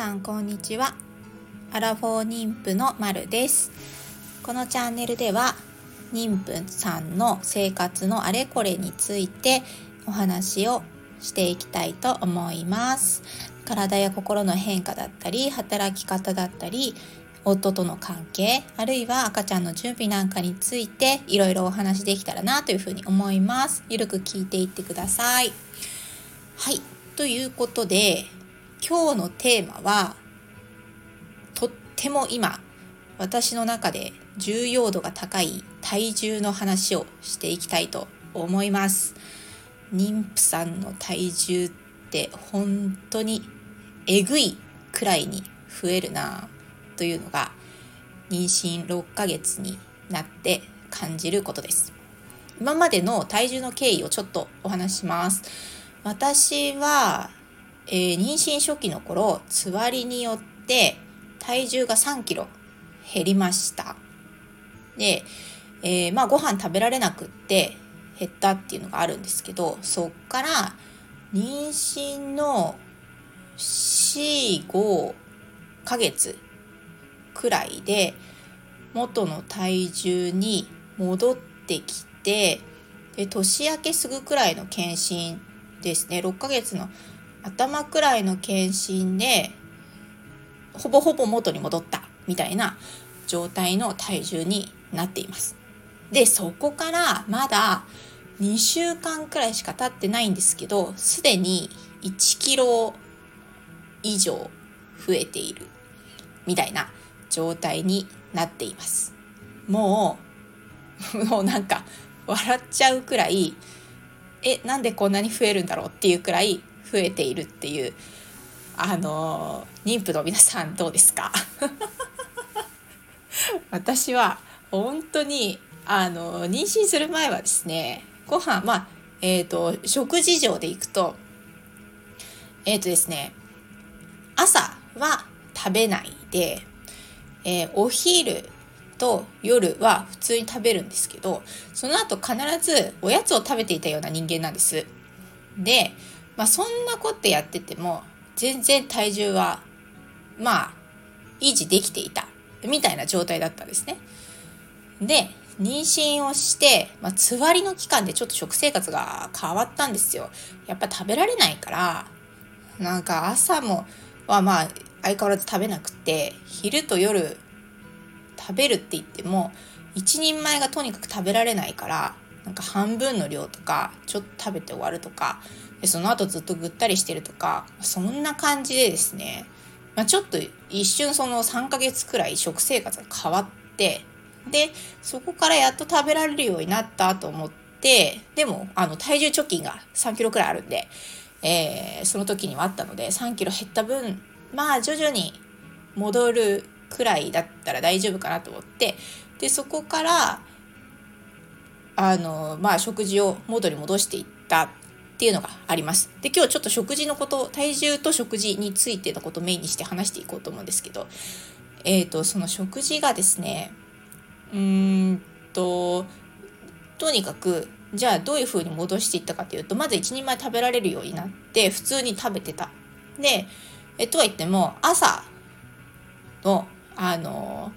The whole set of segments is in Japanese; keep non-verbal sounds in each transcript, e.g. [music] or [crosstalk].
さんこんにちは。アラフォー妊婦のまるです。このチャンネルでは妊婦さんの生活のあれこれについてお話をしていきたいと思います。体や心の変化だったり働き方だったり夫との関係あるいは赤ちゃんの準備なんかについていろいろお話できたらなというふうに思います。ゆるく聞いていってください。はい。ということで今日のテーマはとっても今私の中で重要度が高い体重の話をしていきたいと思います。妊婦さんの体重って本当にえぐいくらいに増えるなというのが妊娠6ヶ月になって感じることです。今までの体重の経緯をちょっとお話しします。私はえー、妊娠初期の頃つわりによって体重が3キロ減りました。で、えー、まあご飯食べられなくって減ったっていうのがあるんですけどそっから妊娠の45ヶ月くらいで元の体重に戻ってきてで年明けすぐくらいの検診ですね。6ヶ月の頭くらいの検診でほぼほぼ元に戻ったみたいな状態の体重になっています。で、そこからまだ2週間くらいしか経ってないんですけど、すでに1キロ以上増えているみたいな状態になっています。もう、[laughs] もうなんか笑っちゃうくらい、え、なんでこんなに増えるんだろうっていうくらい増えているっていうあの妊婦の皆さんどうですか？[laughs] 私は本当にあの妊娠する前はですねご飯まあえっ、ー、と食事上でいくとえっ、ー、とですね朝は食べないで、えー、お昼と夜は普通に食べるんですけどその後必ずおやつを食べていたような人間なんです。でまあ、そんなことやってても全然体重はまあ維持できていたみたいな状態だったんですね。で妊娠をして、まあ、つわりの期間でちょっと食生活が変わったんですよ。やっぱ食べられないからなんか朝もはまあ相変わらず食べなくて昼と夜食べるって言っても一人前がとにかく食べられないからなんか半分の量とかちょっと食べて終わるとかでその後ずっとぐったりしてるとかそんな感じでですね、まあ、ちょっと一瞬その3ヶ月くらい食生活が変わってでそこからやっと食べられるようになったと思ってでもあの体重貯金が3キロくらいあるんで、えー、その時にはあったので3キロ減った分まあ徐々に戻るくらいだったら大丈夫かなと思ってでそこからあのまあ食事を元に戻していったっていうのがあります。で、今日ちょっと食事のこと、体重と食事についてのことをメインにして話していこうと思うんですけど、えっ、ー、と、その食事がですね、うーんと、とにかく、じゃあどういう風に戻していったかというと、まず一人前食べられるようになって、普通に食べてた。で、えとは言っても、朝の、あの、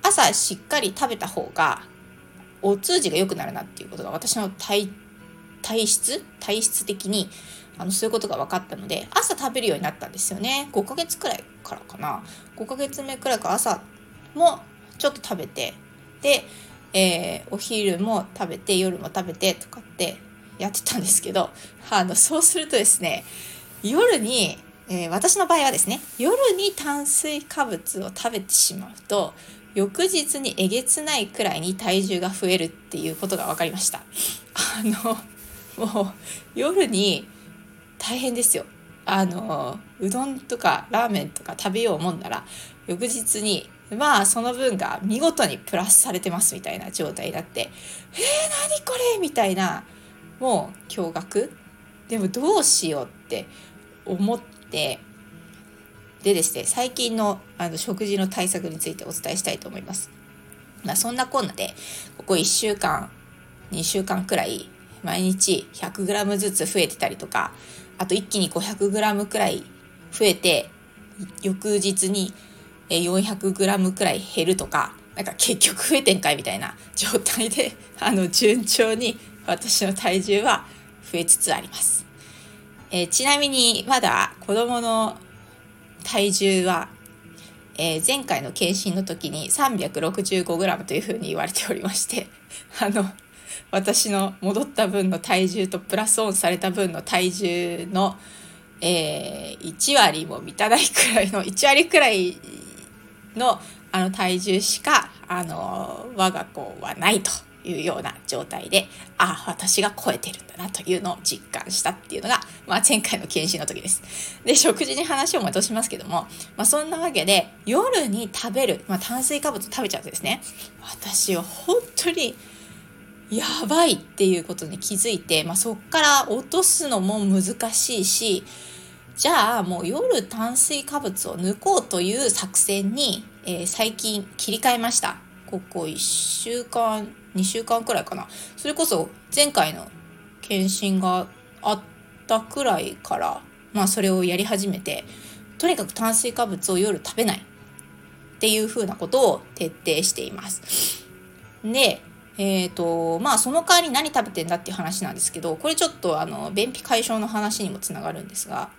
朝しっかり食べた方が、お通じが良くなるなっていうことが私の体体質体質的にあのそういうことが分かったので朝食べるようになったんですよね5ヶ月くらいからかな5ヶ月目くらいから朝もちょっと食べてで、えー、お昼も食べて夜も食べてとかってやってたんですけどあのそうするとですね夜に、えー、私の場合はですね夜に炭水化物を食べてしまうと翌日にえげつないくらいに体重が増えるっていうことが分かりました。あのもう夜に大変ですよあのうどんとかラーメンとか食べようもんなら翌日にまあその分が見事にプラスされてますみたいな状態になって「えー、何これ!」みたいなもう驚愕でもどうしようって思ってでですね最近のあの食事の対策についてお伝えしたいと思います。まあ、そんなこんなでここ1週間2週間くらい毎日 100g ずつ増えてたりとかあと一気に 500g くらい増えて翌日に 400g くらい減るとかなんか結局増えてんかいみたいな状態で [laughs] あの順調に私の体重は増えつつあります。えー、ちなみにまだ子供の体重は、えー、前回の検診の時に 365g というふうに言われておりまして [laughs] あの私の戻った分の体重とプラスオンされた分の体重の、えー、1割も満たないくらいの1割くらいのあの体重しかあの我が子はないというような状態でああ私が超えてるんだなというのを実感したっていうのが、まあ、前回の検診の時です。で食事に話を戻しますけども、まあ、そんなわけで夜に食べる、まあ、炭水化物食べちゃうとですね私は本当にやばいっていうことに気づいて、まあ、そっから落とすのも難しいしじゃあもう夜炭水化物を抜こうという作戦に、えー、最近切り替えました。ここ1週間2週間くらいかなそれこそ前回の検診があったくらいからまあそれをやり始めてとにかく炭水化物を夜食べないっていうふうなことを徹底しています。で、えっ、ー、とまあその代わり何食べてんだっていう話なんですけどこれちょっとあの便秘解消の話にもつながるんですが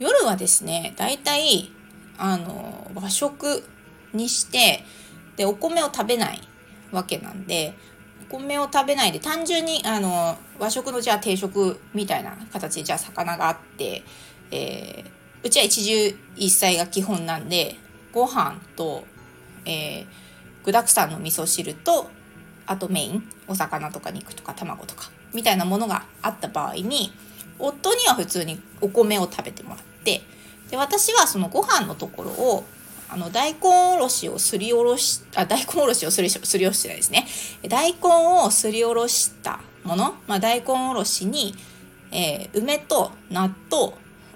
夜はですねだいたいあの和食にしてでお米を食べないわけなんでお米を食べないで単純にあの和食のじゃあ定食みたいな形でじゃあ魚があって、えー、うちは一汁一菜が基本なんでご飯と、えー、具沢山の味噌汁とあとメインお魚とか肉とか卵とかみたいなものがあった場合に夫には普通にお米を食べてもらってで私はそのご飯のところをあの大根おろしをすりおろしあ大根おろしをすりすりおろしてないですね。大根をすりおろしたもの、まあ、大根おろしに、えー、梅と納豆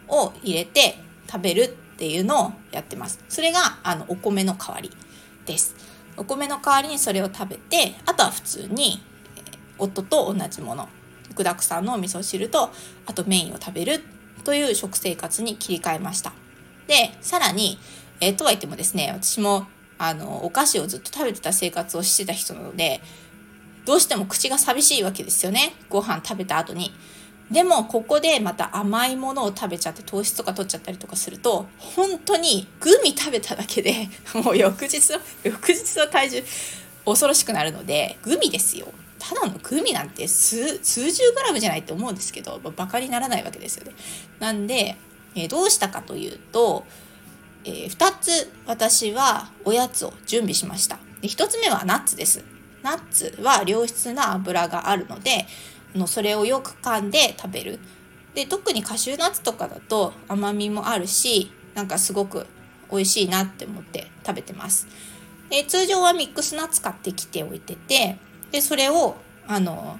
を入れて食べるっていうのをやってます。それがあのお米の代わりです。お米の代わりにそれを食べてあとは普通に、夫と同じもの具沢山のお味噌汁とあとメインを食べるという食生活に切り替えましたでさらにえー、とは言ってもですね私もあのお菓子をずっと食べてた生活をしてた人なのでどうしても口が寂しいわけですよねご飯食べた後に。でもここでまた甘いものを食べちゃって糖質とか取っちゃったりとかすると本当にグミ食べただけで [laughs] もう翌日の翌日の体重恐ろしくなるのでグミですよ。ただのグミなんて数十グラムじゃないって思うんですけどバカにならないわけですよね。なんで、えー、どうしたかというとえー、2つ私はおやつを準備しました。で1つ目はナッツです。ナッツは良質な油があるのでのそれをよく噛んで食べる。で特にカシューナッツとかだと甘みもあるしなんかすごく美味しいなって思って食べてます。で通常はミックスナッツ買ってきておいててでそれをあの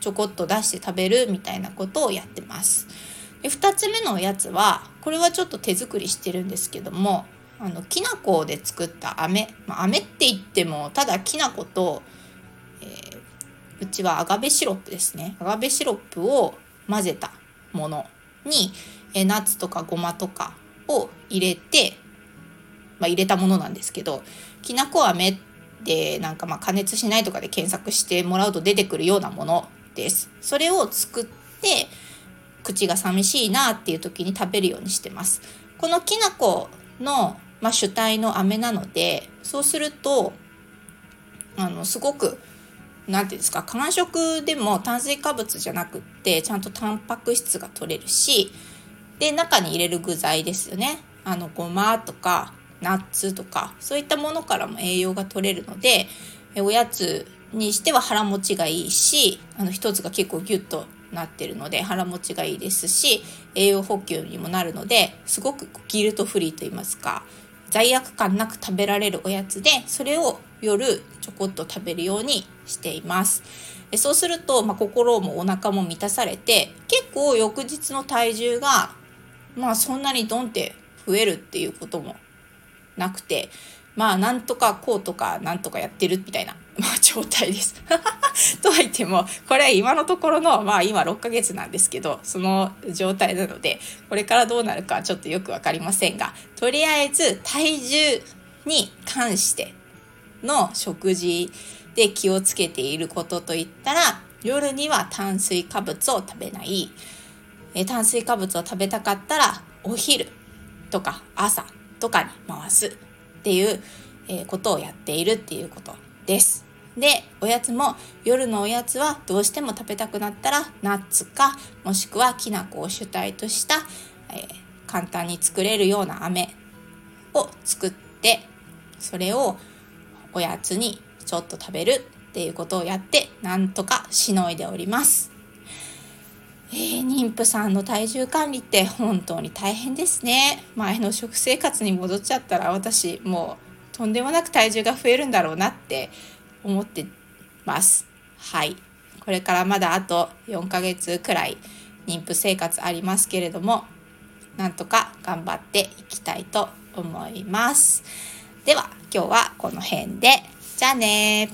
ちょこっと出して食べるみたいなことをやってます。で2つ目のおやつはこれはちょっと手作りしてるんですけどもあのきな粉で作った飴、まあ、飴って言ってもただきな粉と、うちはアガベシロップですねアガベシロップを混ぜたものに、え、ナッツとかごまとかを入れて、まあ、入れたものなんですけどきな粉飴ってなんかまあ加熱しないとかで検索してもらうと出てくるようなものです。それを作って口が寂しいなっていう時に食べるようにしてます。このきな粉の、まあ、主体の飴なのでそうするとあのすごく何て言うんですか間食でも炭水化物じゃなくってちゃんとタンパク質が取れるしで中に入れる具材ですよね。あのごまとかナッツとかそういったものからも栄養が取れるのでおやつにしては腹持ちがいいしあの一つが結構ギュッとなってるので腹持ちがいいですし栄養補給にもなるのですごくギルトフリーと言いますか罪悪感なく食べられるおやつでそれを夜ちょこっと食べるようにしていますそうすると、まあ、心もお腹も満たされて結構翌日の体重がまあそんなにドンって増えるっていうこともなくてまあなんとかこうとかなんとかやってるみたいな、まあ、[laughs] 状態です。[laughs] とは言ってもこれは今のところのまあ今6ヶ月なんですけどその状態なのでこれからどうなるかちょっとよく分かりませんがとりあえず体重に関しての食事で気をつけていることといったら夜には炭水化物を食べないえ炭水化物を食べたかったらお昼とか朝とかに回すっていう、えことをやっているっていうことです。でおやつも夜のおやつはどうしても食べたくなったらナッツかもしくはきな粉を主体とした、えー、簡単に作れるような飴を作ってそれをおやつにちょっと食べるっていうことをやってなんとかしのいでおります。えー、妊婦さんの体重管理って本当に大変ですね。前の食生活に戻っちゃったら私もうとんでもなく体重が増えるんだろうなって思ってます。はい。これからまだあと4ヶ月くらい妊婦生活ありますけれども、なんとか頑張っていきたいと思います。では今日はこの辺で。じゃあね